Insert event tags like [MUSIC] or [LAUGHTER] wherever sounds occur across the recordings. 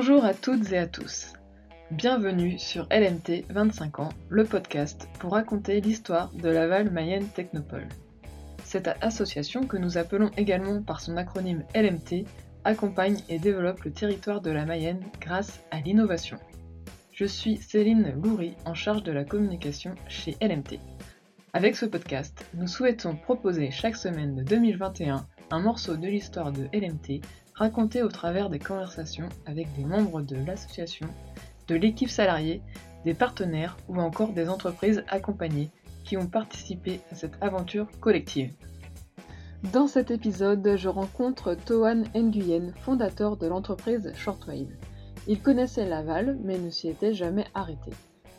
Bonjour à toutes et à tous. Bienvenue sur LMT 25 ans, le podcast pour raconter l'histoire de Laval Mayenne Technopole. Cette association, que nous appelons également par son acronyme LMT, accompagne et développe le territoire de la Mayenne grâce à l'innovation. Je suis Céline Loury en charge de la communication chez LMT. Avec ce podcast, nous souhaitons proposer chaque semaine de 2021 un morceau de l'histoire de LMT raconté au travers des conversations avec des membres de l'association de l'équipe salariée, des partenaires ou encore des entreprises accompagnées qui ont participé à cette aventure collective. Dans cet épisode, je rencontre Toan Nguyen, fondateur de l'entreprise Shortwave. Il connaissait Laval mais ne s'y était jamais arrêté.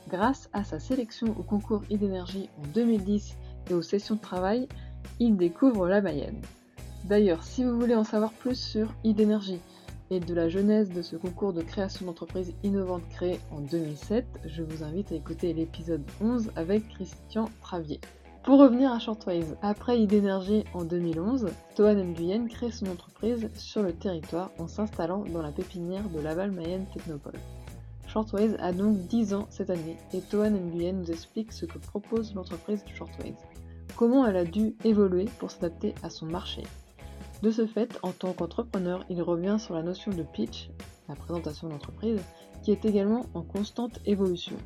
Grâce à sa sélection au concours e-d'énergie en 2010 et aux sessions de travail, il découvre la Mayenne. D'ailleurs, si vous voulez en savoir plus sur e-d'énergie, et de la genèse de ce concours de création d'entreprises innovantes créé en 2007, je vous invite à écouter l'épisode 11 avec Christian Travier. Pour revenir à Shortwave, après Idénergie en 2011, Toan Nguyen crée son entreprise sur le territoire en s'installant dans la pépinière de Laval Mayenne Technopole. Shortwave a donc 10 ans cette année et Toan Nguyen nous explique ce que propose l'entreprise Shortwave, comment elle a dû évoluer pour s'adapter à son marché, de ce fait, en tant qu'entrepreneur, il revient sur la notion de pitch, la présentation d'entreprise, qui est également en constante évolution.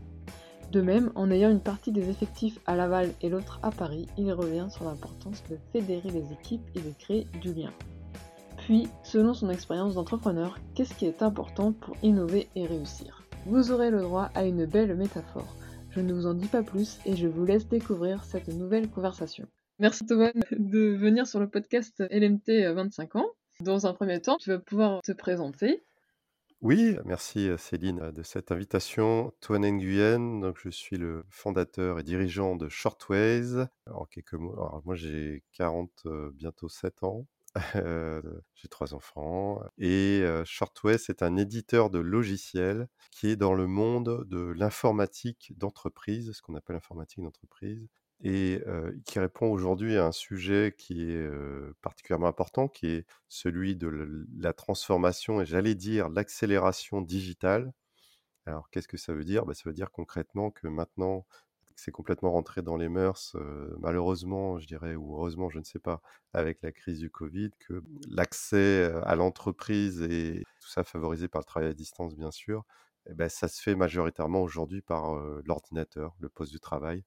De même, en ayant une partie des effectifs à Laval et l'autre à Paris, il revient sur l'importance de fédérer les équipes et de créer du lien. Puis, selon son expérience d'entrepreneur, qu'est-ce qui est important pour innover et réussir? Vous aurez le droit à une belle métaphore. Je ne vous en dis pas plus et je vous laisse découvrir cette nouvelle conversation. Merci Thomas de venir sur le podcast LMT 25 ans. Dans un premier temps, tu vas pouvoir te présenter. Oui, merci Céline de cette invitation. Toine Nguyen, donc je suis le fondateur et dirigeant de Shortways. En quelques mots, moi j'ai 40, euh, bientôt 7 ans. j'ai trois enfants. Et euh, Shortways, c'est un éditeur de logiciels qui est dans le monde de l'informatique d'entreprise, ce qu'on appelle l'informatique d'entreprise et qui répond aujourd'hui à un sujet qui est particulièrement important, qui est celui de la transformation et j'allais dire l'accélération digitale. Alors qu'est-ce que ça veut dire? Bah, Ça veut dire concrètement que maintenant, c'est complètement rentré dans les mœurs, malheureusement, je dirais, ou heureusement, je ne sais pas, avec la crise du Covid, que l'accès à l'entreprise et tout ça favorisé par le travail à distance, bien sûr, eh ben, ça se fait majoritairement aujourd'hui par l'ordinateur, le poste de travail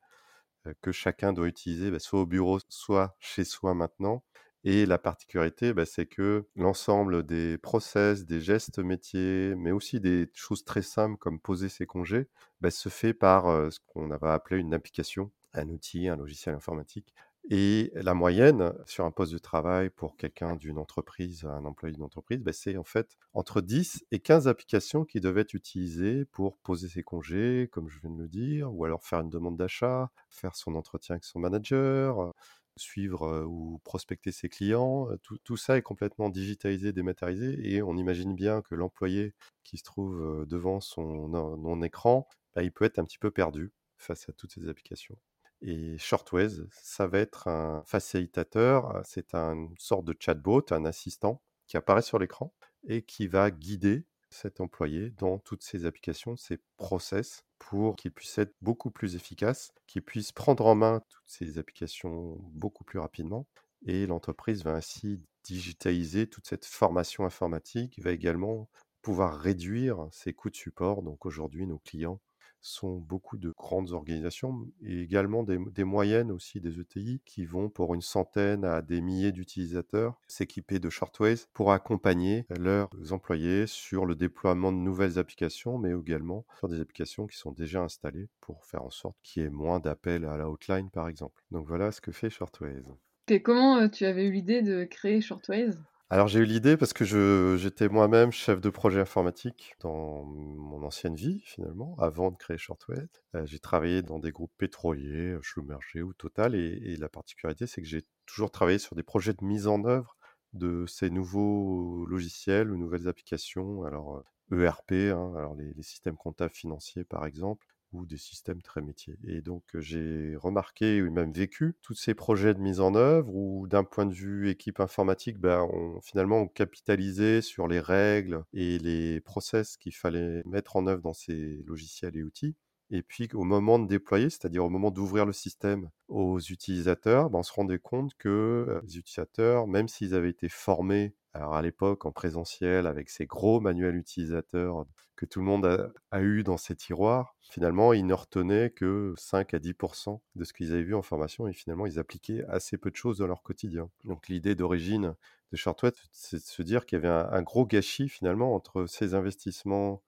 que chacun doit utiliser, bah, soit au bureau, soit chez soi maintenant. Et la particularité, bah, c'est que l'ensemble des process, des gestes métiers, mais aussi des choses très simples comme poser ses congés, bah, se fait par ce qu'on va appeler une application, un outil, un logiciel informatique. Et la moyenne sur un poste de travail pour quelqu'un d'une entreprise, un employé d'une entreprise, bah, c'est en fait entre 10 et 15 applications qui devaient être utilisées pour poser ses congés, comme je viens de le dire, ou alors faire une demande d'achat, faire son entretien avec son manager, suivre ou prospecter ses clients. Tout, ça est complètement digitalisé, dématérialisé, et on imagine bien que l'employé qui se trouve devant son, son écran, bah, il peut être un petit peu perdu face à toutes ces applications. Et Shortways, ça va être un facilitateur, c'est une sorte de chatbot, un assistant qui apparaît sur l'écran et qui va guider cet employé dans toutes ses applications, ses process, pour qu'il puisse être beaucoup plus efficace, qu'il puisse prendre en main toutes ces applications beaucoup plus rapidement. Et l'entreprise va ainsi digitaliser toute cette formation informatique, va également pouvoir réduire ses coûts de support. Donc aujourd'hui, nos clients sont beaucoup de grandes organisations et également des, moyennes aussi, des ETI, qui vont pour une centaine à des milliers d'utilisateurs s'équiper de Shortways pour accompagner leurs employés sur le déploiement de nouvelles applications, mais également sur des applications qui sont déjà installées pour faire en sorte qu'il y ait moins d'appels à la hotline, par exemple. Donc voilà ce que fait Shortways. Et comment euh, tu avais eu l'idée de créer Shortways alors j'ai eu l'idée parce que j'étais moi-même chef de projet informatique dans mon ancienne vie finalement, avant de créer Shortwave. Euh, j'ai travaillé dans des groupes pétroliers, euh, Schlumberger ou Total, et, la particularité c'est que j'ai toujours travaillé sur des projets de mise en œuvre de ces nouveaux logiciels ou nouvelles applications, alors ERP, euh, e hein, alors les, les systèmes comptables financiers par exemple, des systèmes très métiers. Et donc j'ai remarqué ou même vécu tous ces projets de mise en œuvre où d'un point de vue équipe informatique, ben, on, finalement on capitalisait sur les règles et les process qu'il fallait mettre en œuvre dans ces logiciels et outils. Et puis au moment de déployer, c'est-à-dire au moment d'ouvrir le système aux utilisateurs, ben, on se rendait compte que les utilisateurs, même s'ils avaient été formés alors à l'époque en présentiel avec ces gros manuels utilisateurs que tout le monde a, eu dans ses tiroirs, finalement ils ne retenaient que 5 à 10% de ce qu'ils avaient vu en formation et finalement ils appliquaient assez peu de choses dans leur quotidien. Donc l'idée d'origine de Shortwave, c'est de se dire qu'il y avait un, un, gros gâchis finalement entre ces investissements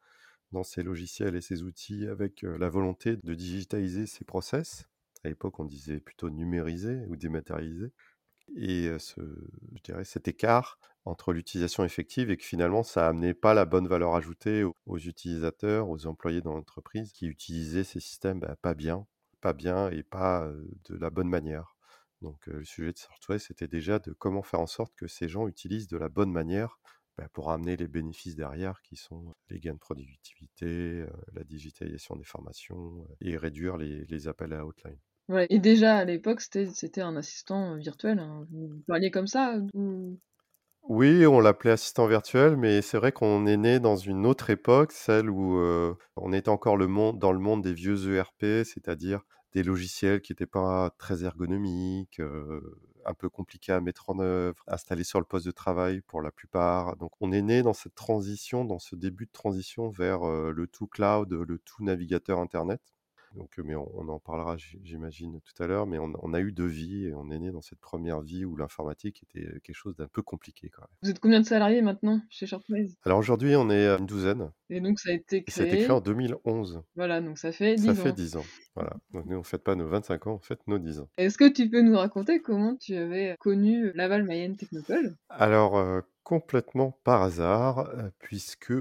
dans ces logiciels et ces outils avec la volonté de digitaliser ces process. À l'époque, on disait plutôt numériser ou dématérialiser. Et ce, je dirais cet écart entre l'utilisation effective et que finalement, ça amenait pas la bonne valeur ajoutée aux, utilisateurs, aux employés dans l'entreprise qui utilisaient ces systèmes bah, pas bien, pas bien et pas de la bonne manière. Donc le sujet de Software, c'était déjà de comment faire en sorte que ces gens utilisent de la bonne manière bah, pour amener les bénéfices derrière qui sont les gains de productivité, la digitalisation des formations et réduire les, appels à. Ouais, et déjà à l'époque, c'était un assistant virtuel. Hein. Vous parliez comme ça Oui, on l'appelait assistant virtuel, mais c'est vrai qu'on est né dans une autre époque, celle où on était encore dans le monde des vieux ERP, c'est-à-dire des logiciels qui n'étaient pas très ergonomiques, un peu compliqué à mettre en œuvre, installé sur le poste de travail pour la plupart. Donc on est né dans cette transition, dans ce début de transition vers le tout cloud, le tout navigateur Internet. Donc, mais on, en parlera, j'imagine, tout à l'heure. Mais on, a eu deux vies et on est né dans cette première vie où l'informatique était quelque chose d'un peu compliqué quand même. Vous êtes combien de salariés maintenant chez Shortwave? Alors aujourd'hui, on est une douzaine. Et donc ça a été créé. ça a été créé en 2011. Voilà, donc ça fait 10 ça ans. Ça fait 10 ans. Voilà. Donc nous, on ne fête pas nos 25 ans, on fête nos 10 ans. Est-ce que tu peux nous raconter comment tu avais connu Laval Mayenne Technopole? Alors, complètement par hasard, puisque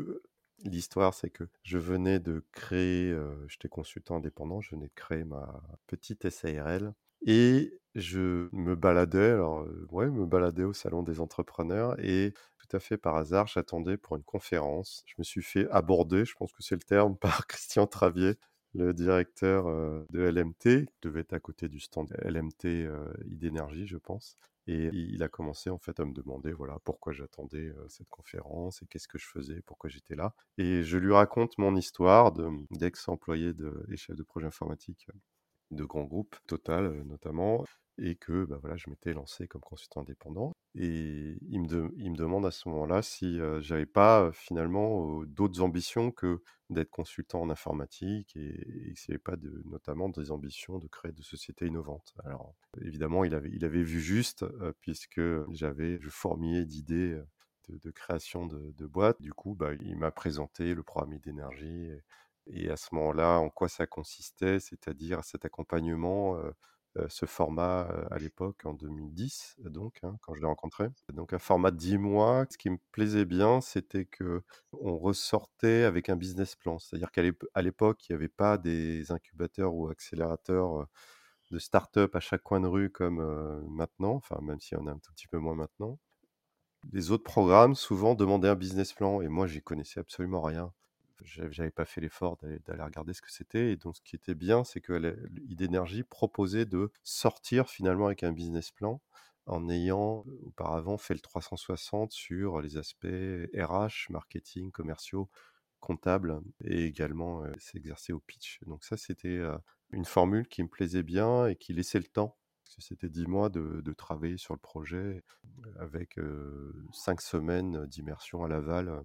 L'histoire, c'est que je venais de créer, j'étais consultant indépendant, je venais de créer ma petite SARL et je me baladais, alors ouais, me baladais au salon des entrepreneurs et tout à fait par hasard, j'attendais pour une conférence. Je me suis fait aborder, je pense que c'est le terme, [LAUGHS] par Christian Travier, le directeur de LMT, qui devait être à côté du stand LMT idénergie, je pense. Et il a commencé en fait à me demander voilà pourquoi j'attendais cette conférence et qu'est-ce que je faisais, pourquoi j'étais là. Et je lui raconte mon histoire d'ex-employé de, et chef de projet informatique de grands groupes, Total notamment, et que bah, voilà, je m'étais lancé comme consultant indépendant. Et il me, demande à ce moment-là si j'avais pas finalement d'autres ambitions que d'être consultant en informatique et, et s'il n'y avait pas notamment des ambitions de créer de sociétés innovantes. Alors évidemment, il avait, vu juste puisque j'avais, je fourmillais d'idées de, création de, de boîtes. Du coup, bah, il m'a présenté le programme d'énergie et, à ce moment-là, en quoi ça consistait, c'est-à-dire cet accompagnement ce format à l'époque, en 2010, donc, hein, quand je l'ai rencontré. Donc un format de 10 mois. Ce qui me plaisait bien, c'était que on ressortait avec un business plan. C'est-à-dire qu'à l'époque, il n'y avait pas des incubateurs ou accélérateurs de start-up à chaque coin de rue comme maintenant, enfin même s'il y en a un tout petit peu moins maintenant. Les autres programmes, souvent, demandaient un business plan et moi, j'y connaissais absolument rien j'avais pas fait l'effort d'aller regarder ce que c'était. Et donc, ce qui était bien, c'est que Idénergie proposait de sortir finalement avec un business plan en ayant auparavant fait le 360 sur les aspects RH, marketing, commerciaux, comptables et également s'exercer au pitch. Donc ça, c'était une formule qui me plaisait bien et qui laissait le temps. C'était dix mois de, de, travailler sur le projet avec cinq semaines d'immersion à Laval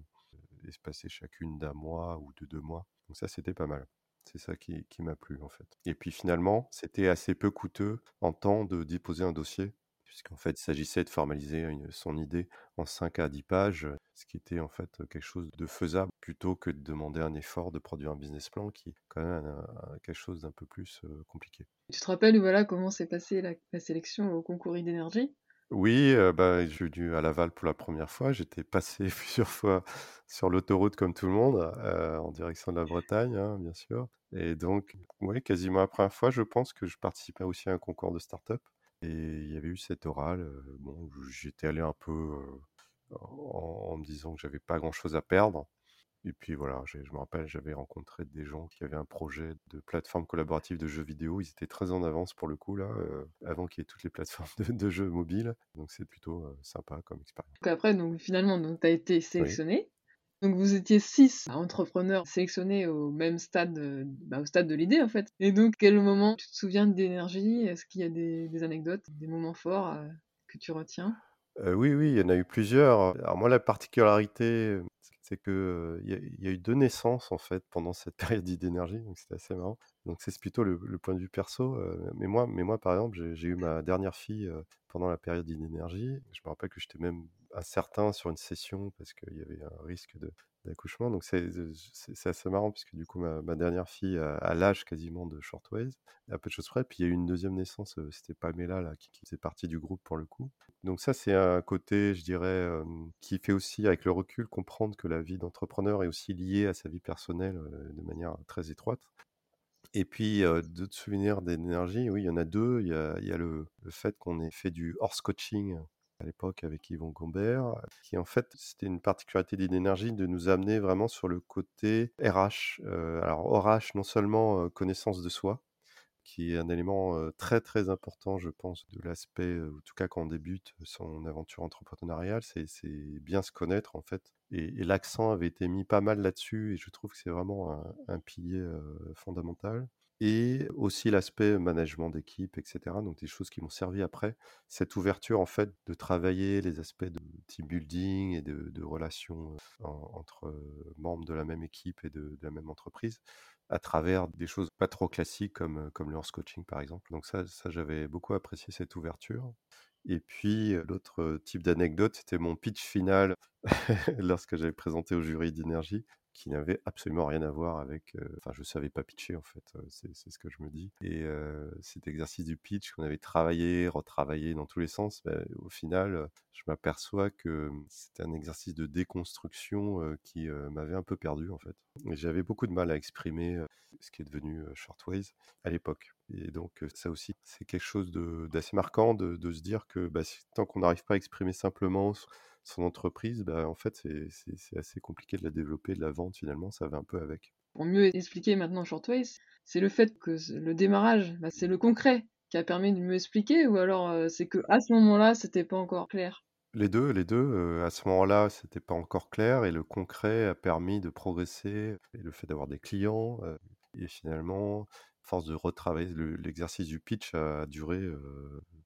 espacées chacune d'un mois ou de deux mois. Donc ça, c'était pas mal. C'est ça qui, m'a plu en fait. Et puis finalement, c'était assez peu coûteux en temps de déposer un dossier, puisqu'en fait, il s'agissait de formaliser son idée en 5 à 10 pages, ce qui était en fait quelque chose de faisable, plutôt que de demander un effort de produire un business plan qui est quand même quelque chose d'un peu plus compliqué. Tu te rappelles voilà, comment s'est passée la, la sélection au concours d'énergie oui, bah, je suis venu à Laval pour la première fois. J'étais passé [LAUGHS] plusieurs fois sur l'autoroute comme tout le monde, en direction de la Bretagne, hein, bien sûr. Et donc, oui, quasiment la première fois, je pense que je participais aussi à un concours de start-up. Et il y avait eu cet oral. bon, j'étais allé un peu en, en me disant que j'avais pas grand-chose à perdre. Et puis voilà, je me rappelle, j'avais rencontré des gens qui avaient un projet de plateforme collaborative de jeux vidéo. Ils étaient très en avance pour le coup, là, avant qu'il y ait toutes les plateformes [LAUGHS] de, jeux mobiles. Donc c'est plutôt sympa comme expérience. Donc après, donc, finalement, tu as été sélectionné. Donc vous étiez six entrepreneurs sélectionnés au même stade, bah, au stade de l'idée en fait. Et donc quel moment tu te souviens d'énergie Est-ce qu'il y a des, anecdotes, des moments forts que tu retiens? Oui, oui, il y en a eu plusieurs. Alors moi la particularité, c'est que il y, a eu deux naissances en fait pendant cette [LAUGHS] période d'énergie, donc c'était assez marrant. Donc c'est plutôt le, point de vue perso. mais moi, par exemple, j'ai eu ma dernière fille pendant la période d'énergie. Je me rappelle que j'étais même incertain sur une session parce qu'il y avait un risque d'accouchement. Donc c'est assez marrant puisque du coup ma, dernière fille a, l'âge quasiment de Shortways, à peu de choses près. Puis il y a eu une deuxième naissance, c'était Pamela qui, qui faisait partie du groupe pour le coup. Donc ça c'est un côté, je dirais, qui fait aussi avec le recul comprendre que la vie d'entrepreneur est aussi liée à sa vie personnelle de manière très étroite. Et puis, d'autres souvenirs d'énergie, oui, il y en a deux. Il y a, le, fait qu'on ait fait du horse coaching à l'époque avec Yvon Gombert, qui en fait, c'était une particularité d'énergie de nous amener vraiment sur le côté RH. alors, RH, non seulement connaissance de soi, qui est un élément très très important, je pense, de l'aspect, en tout cas quand on débute son aventure entrepreneuriale, c'est bien se connaître en fait. Et, l'accent avait été mis pas mal là-dessus, et je trouve que c'est vraiment un pilier fondamental et aussi l'aspect management d'équipe, etc. Donc des choses qui m'ont servi après. Cette ouverture, en fait, de travailler les aspects de team building et de, relations entre membres de la même équipe et de, la même entreprise à travers des choses pas trop classiques comme, comme le horse coaching, par exemple. Donc ça, ça j'avais beaucoup apprécié cette ouverture. Et puis, l'autre type d'anecdote, c'était mon pitch final [LAUGHS] lorsque j'avais présenté au jury d'énergie qui n'avait absolument rien à voir avec. Enfin, je savais pas pitcher en fait, c'est ce que je me dis. Et cet exercice du pitch qu'on avait travaillé, retravaillé dans tous les sens, bah, au final, je m'aperçois que c'était un exercice de déconstruction qui m'avait un peu perdu en fait. J'avais beaucoup de mal à exprimer ce qui est devenu Shortways à l'époque. Et donc ça aussi, c'est quelque chose d'assez marquant de, de, se dire que bah, tant qu'on n'arrive pas à exprimer simplement son entreprise, bah, en fait, c'est assez compliqué de la développer, de la vendre finalement, ça va un peu avec. Pour mieux expliquer maintenant Shortways, c'est le fait que le démarrage, bah, c'est le concret qui a permis de mieux expliquer, ou alors c'est que à ce moment-là, c'était pas encore clair? Les deux, les deux. à ce moment-là, c'était pas encore clair, et le concret a permis de progresser, et le fait d'avoir des clients, et finalement, force de retravailler, l'exercice du pitch a duré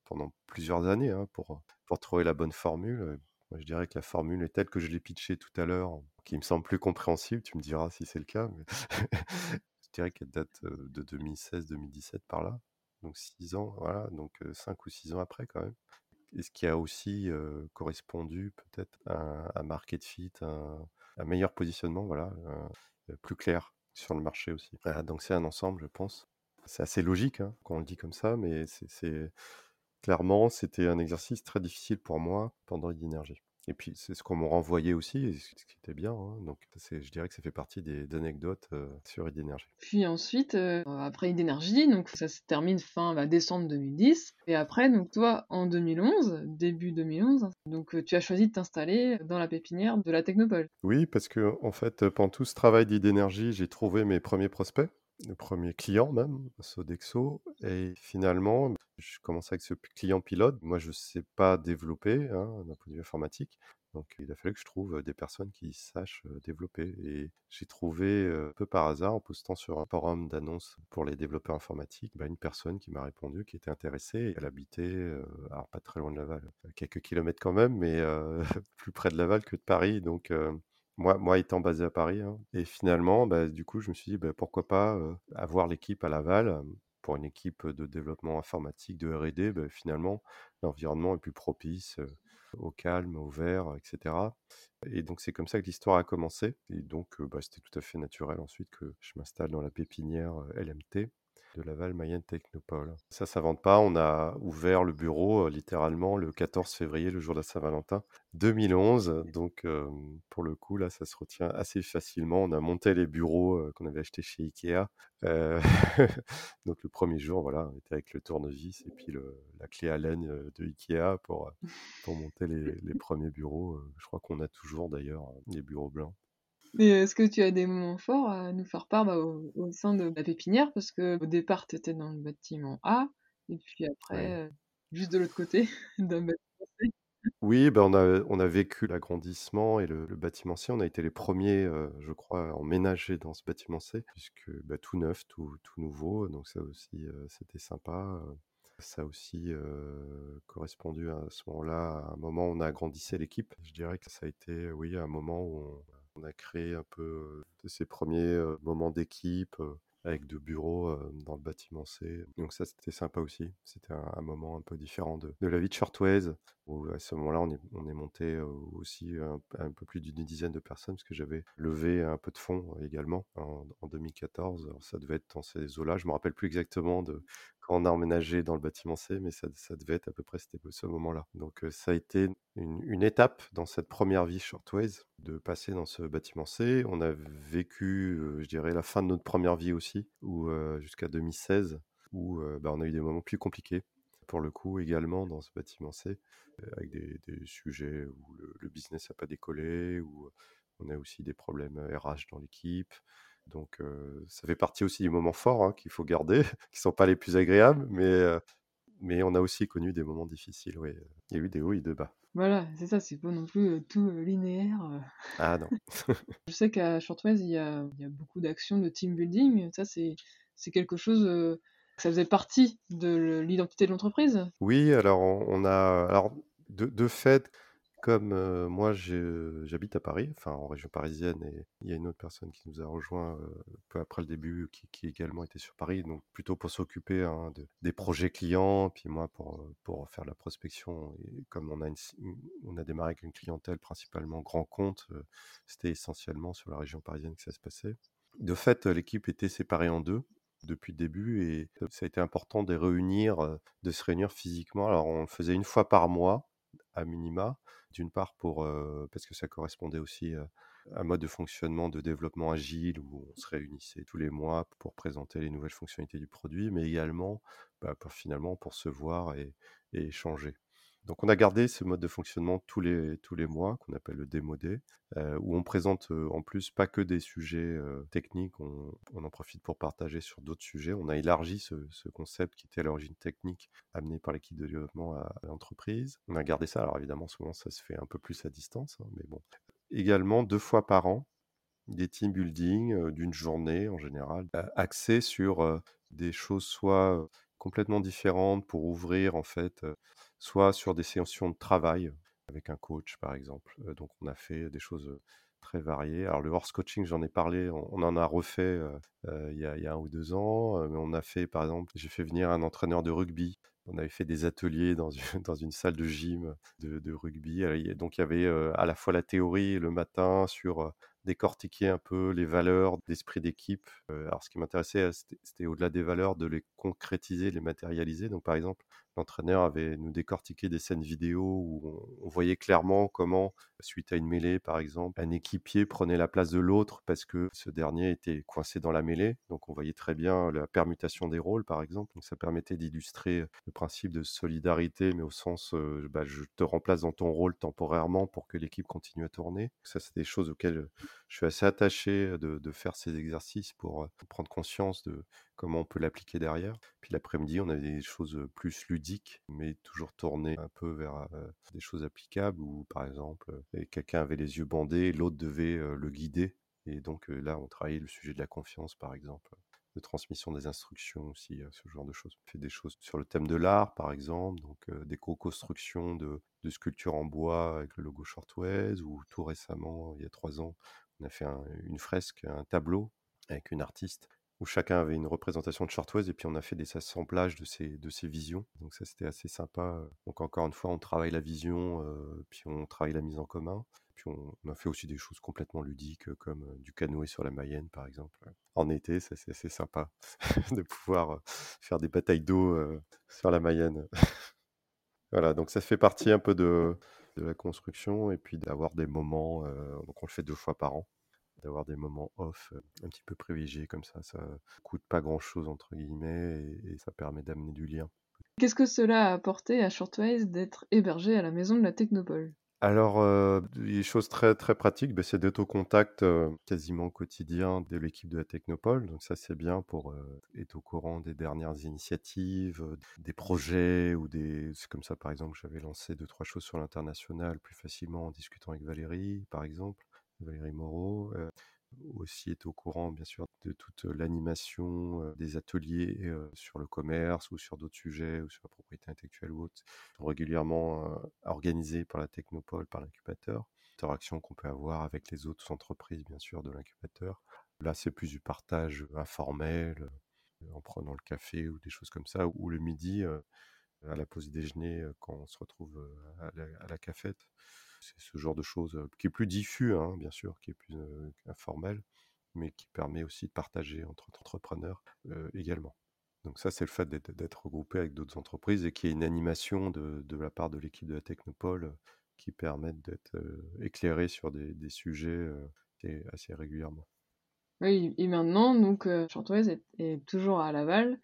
pendant plusieurs années hein, pour, pour trouver la bonne formule. Je dirais que la formule est telle que je l'ai pitchée tout à l'heure, qui me semble plus compréhensible. Tu me diras si c'est le cas. [LAUGHS] Je dirais qu'elle date de 2016-2017 par là. Donc 6 ans, voilà. Donc 5 ou 6 ans après quand même. Et ce qui a aussi correspondu peut-être à un market fit, un, un meilleur positionnement, voilà, plus clair sur le marché aussi? donc c'est un ensemble, je pense. C'est assez logique hein, quand on le dit comme ça, mais c'est Clairement, c'était un exercice très difficile pour moi pendant l'énergie. Et puis, c'est ce qu'on m'a renvoyé aussi, ce qui était bien. Hein. Donc, je dirais que ça fait partie des anecdotes euh, sur Idénergie. Puis ensuite, euh, après Idénergie, donc ça se termine fin bah, décembre 2010. Et après, donc toi, en 2011, début 2011, donc euh, tu as choisi de t'installer dans la pépinière de la Technopole. Oui, parce que en fait, pendant tout ce travail d'Idénergie, j'ai trouvé mes premiers prospects le premier client même, Sodexo. Et finalement, je commence avec ce client pilote. Moi, je ne sais pas développer hein, d'un point de vue informatique. Donc, il a fallu que je trouve des personnes qui sachent développer. Et j'ai trouvé, un peu par hasard, en postant sur un forum d'annonces pour les développeurs informatiques, bah, une personne qui m'a répondu, qui était intéressée. Elle habitait, alors pas très loin de Laval, quelques kilomètres quand même, mais [LAUGHS] plus près de Laval que de Paris. Donc, moi, moi étant basé à Paris. Hein. Et finalement, bah, du coup, je me suis dit, bah, pourquoi pas avoir l'équipe à Laval pour une équipe de développement informatique, de RD. Bah, finalement, l'environnement est plus propice au calme, au vert, etc. Et donc, c'est comme ça que l'histoire a commencé. Et donc, c'était tout à fait naturel ensuite que je m'installe dans la pépinière LMT de Laval Mayenne Technopole. Ça ne s'invente pas, on a ouvert le bureau littéralement le 14 février, le jour de la Saint-Valentin 2011. Donc pour le coup, là, ça se retient assez facilement. On a monté les bureaux qu'on avait achetés chez Ikea. [LAUGHS] donc le premier jour, voilà, on était avec le tournevis et puis la clé à laine de Ikea pour, pour monter les, les premiers bureaux. Je crois qu'on a toujours d'ailleurs les bureaux blancs. Mais est-ce que tu as des moments forts à nous faire part bah, au, au sein de la pépinière? Parce que au départ, tu étais dans le bâtiment A, et puis après, euh, juste de l'autre côté [LAUGHS] d'un bâtiment C. Oui, bah, on a on a vécu l'agrandissement et le le bâtiment C. On a été les premiers, ers je crois, à emménager dans ce bâtiment C, puisque, bah, tout neuf, tout tout nouveau, donc ça aussi, c'était sympa. Ça a aussi, correspondu à ce moment-là, à un moment où on a agrandissait l'équipe. Je dirais que ça a été, oui, un moment où on a créé un peu, ces premiers ers moments d'équipe, avec 2 bureaux, dans le bâtiment C. Donc ça, c'était sympa aussi. C'était un moment un peu différent de la vie de Shortways, où à ce moment-là, on est on est monté, aussi un peu plus d'une dizaine de personnes, parce que j'avais levé un peu de fonds également en en 2014. Alors ça devait être dans ces eaux-là. Je me rappelle plus exactement de on a emménagé dans le bâtiment C, mais ça devait être à peu près ce moment-là. Donc ça a été une étape dans cette première vie Shortways, de passer dans ce bâtiment C. On a vécu, je dirais la fin de notre première vie aussi, heu, jusqu'à 2016, où, bah, on a eu des moments plus compliqués, pour le coup également dans ce bâtiment C, avec des sujets où le le business a pas décollé, où on a aussi des problèmes RH dans l'équipe. Donc ça fait partie aussi des moments forts, hein, qu'il faut garder, [LAUGHS] qui sont pas les plus agréables, mais mais on a aussi connu des moments difficiles, oui, il y a eu des hauts et des bas. Voilà, c'est ça, c'est pas non plus, tout, linéaire. Ah non. [LAUGHS] Je sais qu'à Shortways, il y a il y a beaucoup d'actions de team building. Ça, c'est quelque chose, ça faisait partie de l'identité de l'entreprise? Oui, alors on on a alors de de fait, comme, moi j'habite à Paris, enfin en région parisienne et il y a une autre personne qui nous a rejoint, peu après le début, qui également était sur Paris, donc plutôt pour s'occuper, hein, de des projets clients, puis moi pour, pour faire la prospection et comme on a une une on a démarré avec une clientèle principalement grand compte, c'était essentiellement sur la région parisienne que ça se passait. De fait, l'équipe était séparée en 2 depuis le début et ça a été important de se réunir physiquement. Alors on le faisait 1 fois par mois, à minima. D'une part pour, heu, parce que ça correspondait aussi, heu, à un mode de fonctionnement de développement agile, où on se réunissait tous les mois pour présenter les nouvelles fonctionnalités du produit, mais également, bah, pour finalement pour se voir et échanger. Donc on a gardé ce mode de fonctionnement tous les tous les mois, qu'on appelle le Démo Day, heu, où on présente, heu, en plus pas que des sujets, heu, techniques, on en profite pour partager sur d'autres sujets. On a élargi ce ce concept qui était à l'origine technique, amené par l'équipe de développement à l'entreprise. On a gardé ça, alors évidemment souvent ça se fait un peu plus à distance, hein, mais bon. Également 2 fois par an, des team building, heu, d'1 journée en général, axés sur, des choses soit, complètement différentes pour ouvrir en fait, soit sur des sessions de travail avec un coach par exemple. Donc on a fait des choses, très variées. Alors le horse coaching, j'en ai parlé, on en a refait, il y a 1 ou 2 ans, mais on a fait par exemple j'ai fait venir un entraîneur de rugby. On avait fait des ateliers dans une [LAUGHS] dans une salle de gym de rugby. Donc il y avait, à la fois la théorie le matin sur, décortiquer un peu les valeurs d'esprit d'équipe. Alors ce qui m'intéressait, c'était au-delà des valeurs, de les concrétiser, les matérialiser. Donc par exemple, l'entraîneur avait nous décortiqué des scènes vidéo où on voyait clairement comment, suite à une mêlée par exemple, un équipier prenait la place de l'autre parce que ce dernier était coincé dans la mêlée. Donc on voyait très bien la permutation des rôles par exemple. Donc ça permettait d'illustrer le principe de solidarité, mais au sens, heu, bah, je te remplace dans ton rôle temporairement pour que l'équipe continue à tourner. Ça, c'est des choses auxquelles, je suis assez attaché, de faire ces exercices pour, heu, prendre conscience de comment on peut l'appliquer derrière. Puis l'après-midi, on avait des choses, plus ludiques, mais toujours tournées un peu vers, des choses applicables où par exemple, quelqu'un avait les yeux bandés, l'autre devait, le guider et donc là on travaillait le sujet de la confiance par exemple, de transmission des instructions aussi, ce genre de choses. On fait des choses sur le thème de l'art par exemple, donc des co-constructions de sculptures en bois avec le logo Shortways ou tout récemment, il y a 3 ans, on a fait un une fresque, un tableau avec une artiste, où chacun avait une représentation de Shortways et puis on a fait des assemblages de ces de ces visions. Donc ça, c'était assez sympa, heu. Donc encore une fois, on travaille la vision, heu, puis on travaille la mise en commun. Puis on a fait aussi des choses complètement ludiques, comme, heu, du canoë sur la Mayenne par exemple, en été. Ça, c'est assez sympa [LAUGHS] de pouvoir, faire des batailles d'eau, sur la Mayenne. [LAUGHS] Voilà, donc ça fait partie un peu de de la construction et puis d'avoir des moments, donc on le fait 2 fois par an, d'avoir des moments off, heu, un petit peu privilégiés comme ça. Ça coûte pas grand chose entre guillemets et et ça permet d'amener du lien. Qu'est-ce que cela a apporté à Shortways d'être hébergé à la maison de la Technopole? Alors, heu, des choses très, très pratiques, beh, c'est d'être au contact, heu, quasiment quotidien de l'équipe de la Technopole. Donc ça, c'est bien pour, heu, être au courant des dernières initiatives, des projets ou des c'est comme ça, par exemple, j'avais lancé 2-3 choses sur l'international plus facilement en discutant avec Valérie, par exemple, Valérie Moreau. Aussi être au courant, bien sûr, de toute l'animation, des ateliers, sur le commerce ou sur d'autres sujets ou sur la propriété intellectuelle ou autre, régulièrement, heu, organisés par la Technopole, par l'incubateur. Interactions qu'on peut avoir avec les autres entreprises, bien sûr, de l'incubateur. Là, c'est plus du partage informel, en prenant le café ou des choses comme ça ou le midi, à la pause déjeuner, quand on se retrouve, à la à la cafette. C'est ce genre de choses, qui est plus diffus, hein, bien sûr, qui est plus, informel, mais qui permet aussi de partager entre entrepreneurs, également. Donc ça, c'est le fait d'être regroupé avec d'autres entreprises et qu'il y ait une animation de de la part de l'équipe de la Technopole, qui permettent d'être, éclairé sur des sujets, assez régulièrement. Oui et maintenant donc est toujours à Laval,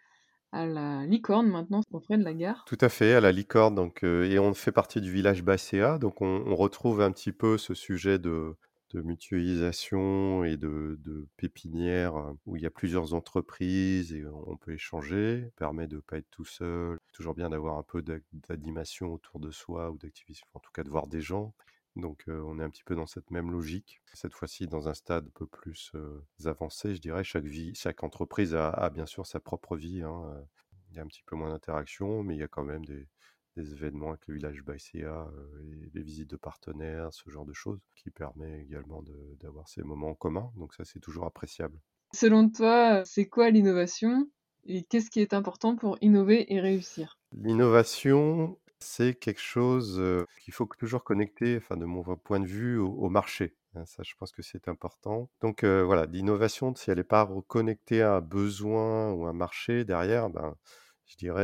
à la Licorne maintenant, auprès de la gare? Tout à fait, à la Licorne donc heu et on fait partie du village Basséa donc on retrouve un petit peu ce sujet de de mutualisation et de de pépinière, heu, où il y a plusieurs entreprises et on peut échanger. Permet de pas être tout seul. Toujours bien d'avoir un peu d'animation autour de soi ou d'activisme, en tout cas de voir des gens. Donc on est un petit peu dans cette même logique. Cette fois-ci dans un stade un peu plus, avancé, je dirais. Chaque vie chaque entreprise a a bien sûr sa propre vie, hein. Il y a un petit peu moins d'interaction, mais il y a quand même des des événements avec le village Basséa, heu et des visites de partenaires, ce genre de choses, qui permet également d'avoir ces moments communs. Donc ça, c'est toujours appréciable. Selon toi, c'est quoi l'innovation et qu'est-ce qui est important pour innover et réussir? L'innovation, c'est quelque chose, qu'il faut toujours connecter, enfin de mon point de vue, au marché, hein. Ça, je pense que c'est important. Donc voilà, l'innovation, si elle est pas reconnectée à un besoin ou un marché derrière, ben, je dirais,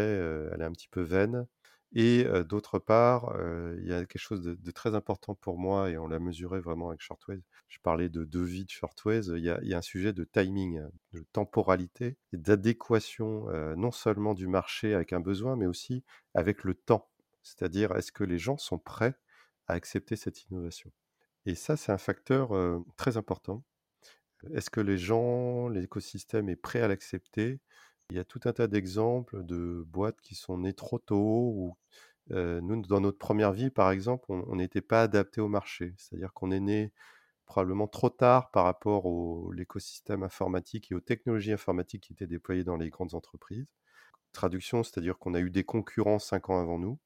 elle est un petit peu vaine et d'autre part, il y a quelque chose de très important pour moi et on l'a mesuré vraiment avec Shortwave. Je parlais de devis de Shortwave, il y a il y a un sujet de timing, de temporalité et d'adéquation, non seulement du marché avec un besoin, mais aussi avec le temps. C'est-à-dire, est-ce que les gens sont prêts à accepter cette innovation? Et ça, c'est un facteur, très important. Est-ce que les gens, l'écosystème est prêt à l'accepter? Il y a tout un tas d'exemples de boîtes qui sont nées trop tôt nous, dans notre première vie, par exemple, on n'était pas adaptés au marché. C'est-à-dire qu'on est nés probablement trop tard par rapport au l'écosystème informatique et aux technologies informatiques qui étaient déployées dans les grandes entreprises. Traduction, c'est-à-dire qu'on a eu des concurrents 5 ans avant nous,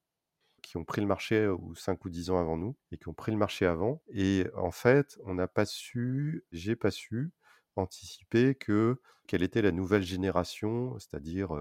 qui ont pris le marché ou 5 ou 10 ans avant nous et qui ont pris le marché avant et en fait, on n'a pas su, j'ai pas su anticiper que quelle était la nouvelle génération, c'est-à-dire,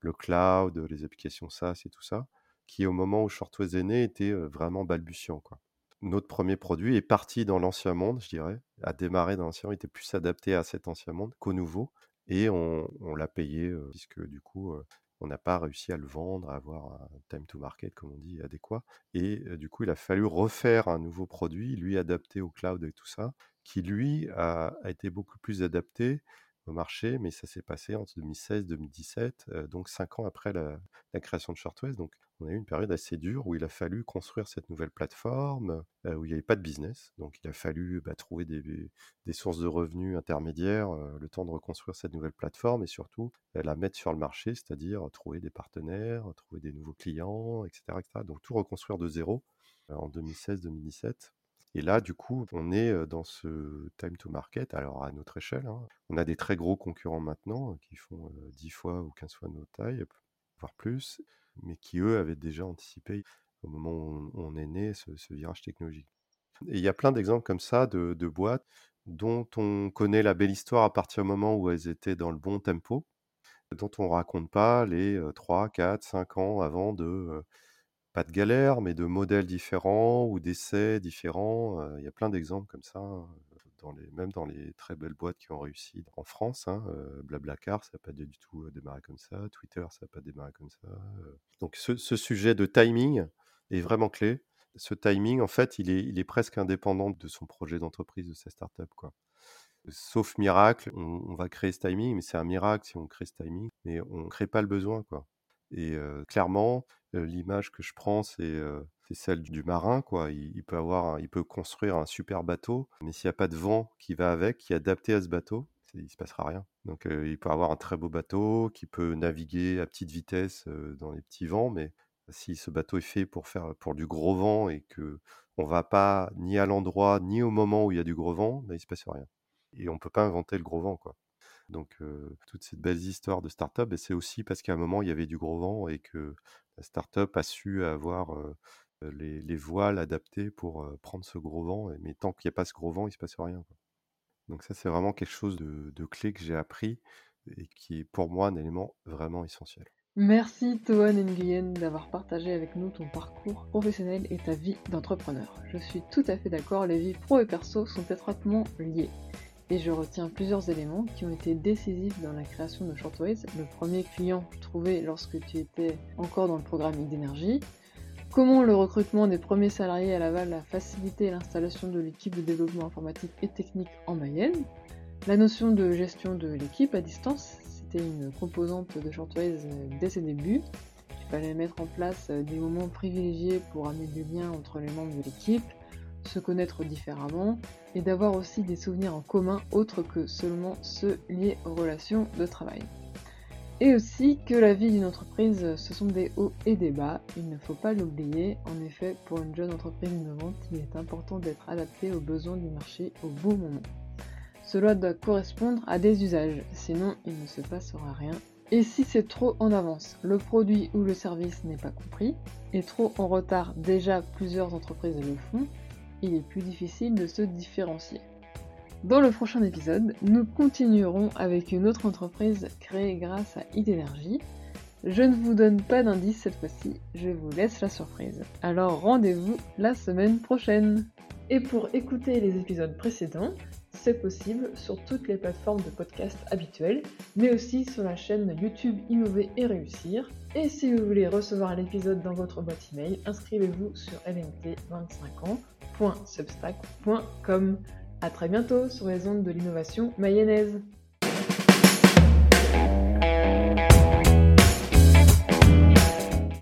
le cloud, les applications SaaS et tout ça, qui au moment où Shortwave est né, était, vraiment balbutiant, quoi. Notre 1er produit est parti dans l'ancien monde, je dirais, a démarré dans l'ancien, était plus adapté à cet ancien monde qu'au nouveau et on l'a payé, puisque du coup, on n'a pas réussi à le vendre, à avoir un time to market, comme on dit, adéquat et du coup, il a fallu refaire un nouveau produit, lui adapté au cloud et tout ça, qui lui a été beaucoup plus adapté au marché, mais ça s'est passé entre 2016-2017, heu, donc 5 ans après la la création de Shortwave. Donc on a eu une période assez dure où il a fallu construire cette nouvelle plateforme, où il y avait pas de business. Donc il a fallu, bah, trouver des sources de revenus intermédiaires, le temps de reconstruire cette nouvelle plateforme et surtout, bah, la mettre sur le marché, c'est-à-dire trouver des partenaires, trouver des nouveaux clients et cetera et cetera. Donc tout reconstruire de 0, heu, en 2016-2017 et là, du coup, on est, dans ce time to market, alors à notre échelle, hein. On a des très gros concurrents maintenant qui font, heu, 10 fois ou 15 fois notre taille, voire plus, mais qui, eux, avaient déjà anticipé au moment où on est né, ce virage technologique. Et il y a plein d'exemples comme ça de de boîtes dont on connaît la belle histoire à partir du moment où elles étaient dans le bon tempo, dont on raconte pas les, heu, 3-4-5 ans avant de, pas de galère, mais de modèles différents ou d'essais différents, il y a plein d'exemples comme ça, heu, même dans les très belles boîtes qui ont réussi en France, hein, heu, Blablacar, ça a pas du tout démarré comme ça, Twitter, ça a pas démarré comme ça, heu, donc ce sujet de timing est vraiment clé. Ce timing, en fait, il est presque indépendant de son projet d'entreprise, de sa start-up, quoi. Sauf miracle, on on va créer ce timing, mais c'est un miracle si on crée ce timing, mais on crée pas le besoin, quoi. Et clairement, l'image que je prends, c'est celle du marin. Quoi. Il, peut avoir, il peut construire un super bateau, mais s'il n'y a pas de vent qui va avec, qui est adapté à ce bateau, il ne se passera rien. Donc il peut avoir un très beau bateau qui peut naviguer à petite vitesse dans les petits vents, mais si ce bateau est fait pour faire pour du gros vent et que on va pas ni à l'endroit ni au moment où il y a du gros vent, ben, il se passe rien. Et on peut pas inventer le gros vent, quoi. Donc toute cette belle histoire de start-up, c'est aussi parce qu'à un moment il y avait du gros vent et que la start-up a su avoir les, voiles adaptées pour prendre ce gros vent. Mais tant qu'il n'y a pas ce gros vent, il se passe rien. Donc ça c'est vraiment quelque chose de, de clé que j'ai appris et qui est pour moi un élément vraiment essentiel. Merci Toan Nguyen d'avoir partagé avec nous ton parcours professionnel et ta vie d'entrepreneur. Je suis tout à fait d'accord, les vies pro et perso sont étroitement liées. Et je retiens plusieurs éléments qui ont été décisifs dans la création de Shortways. Le premier client trouvé lorsque tu étais encore dans le programme d'énergie. Comment le recrutement des premiers salariés à Laval a facilité l'installation de l'équipe de développement informatique et technique en Mayenne. La notion de gestion de l'équipe à distance, c'était une composante de Shortways euh, dès ses débuts. Il fallait mettre en place euh, des moments privilégiés pour amener du lien entre les membres de l'équipe, se connaître différemment et d'avoir aussi des souvenirs en commun autres que seulement ceux liés aux relations de travail. Et aussi que la vie d'une entreprise, ce sont des hauts et des bas, il ne faut pas l'oublier. En effet, pour une jeune entreprise innovante, il est important d'être adapté aux besoins du marché au bon moment. Cela doit correspondre à des usages, sinon il ne se passera rien. Et si c'est trop en avance, le produit ou le service n'est pas compris, et trop en retard, déjà plusieurs entreprises le font, il est plus difficile de se différencier. Dans le prochain épisode, nous continuerons avec une autre entreprise créée grâce à Idenergy. Je ne vous donne pas d'indice cette fois-ci, je vous laisse la surprise. Alors rendez-vous la semaine prochaine. Et pour écouter les épisodes précédents, c'est possible sur toutes les plateformes de podcast habituelles, mais aussi sur la chaîne YouTube Innover et Réussir. Et si vous voulez recevoir l'épisode dans votre boîte email, inscrivez-vous sur lmt25ans.substack.com. A très bientôt sur les ondes de l'innovation mayonnaise.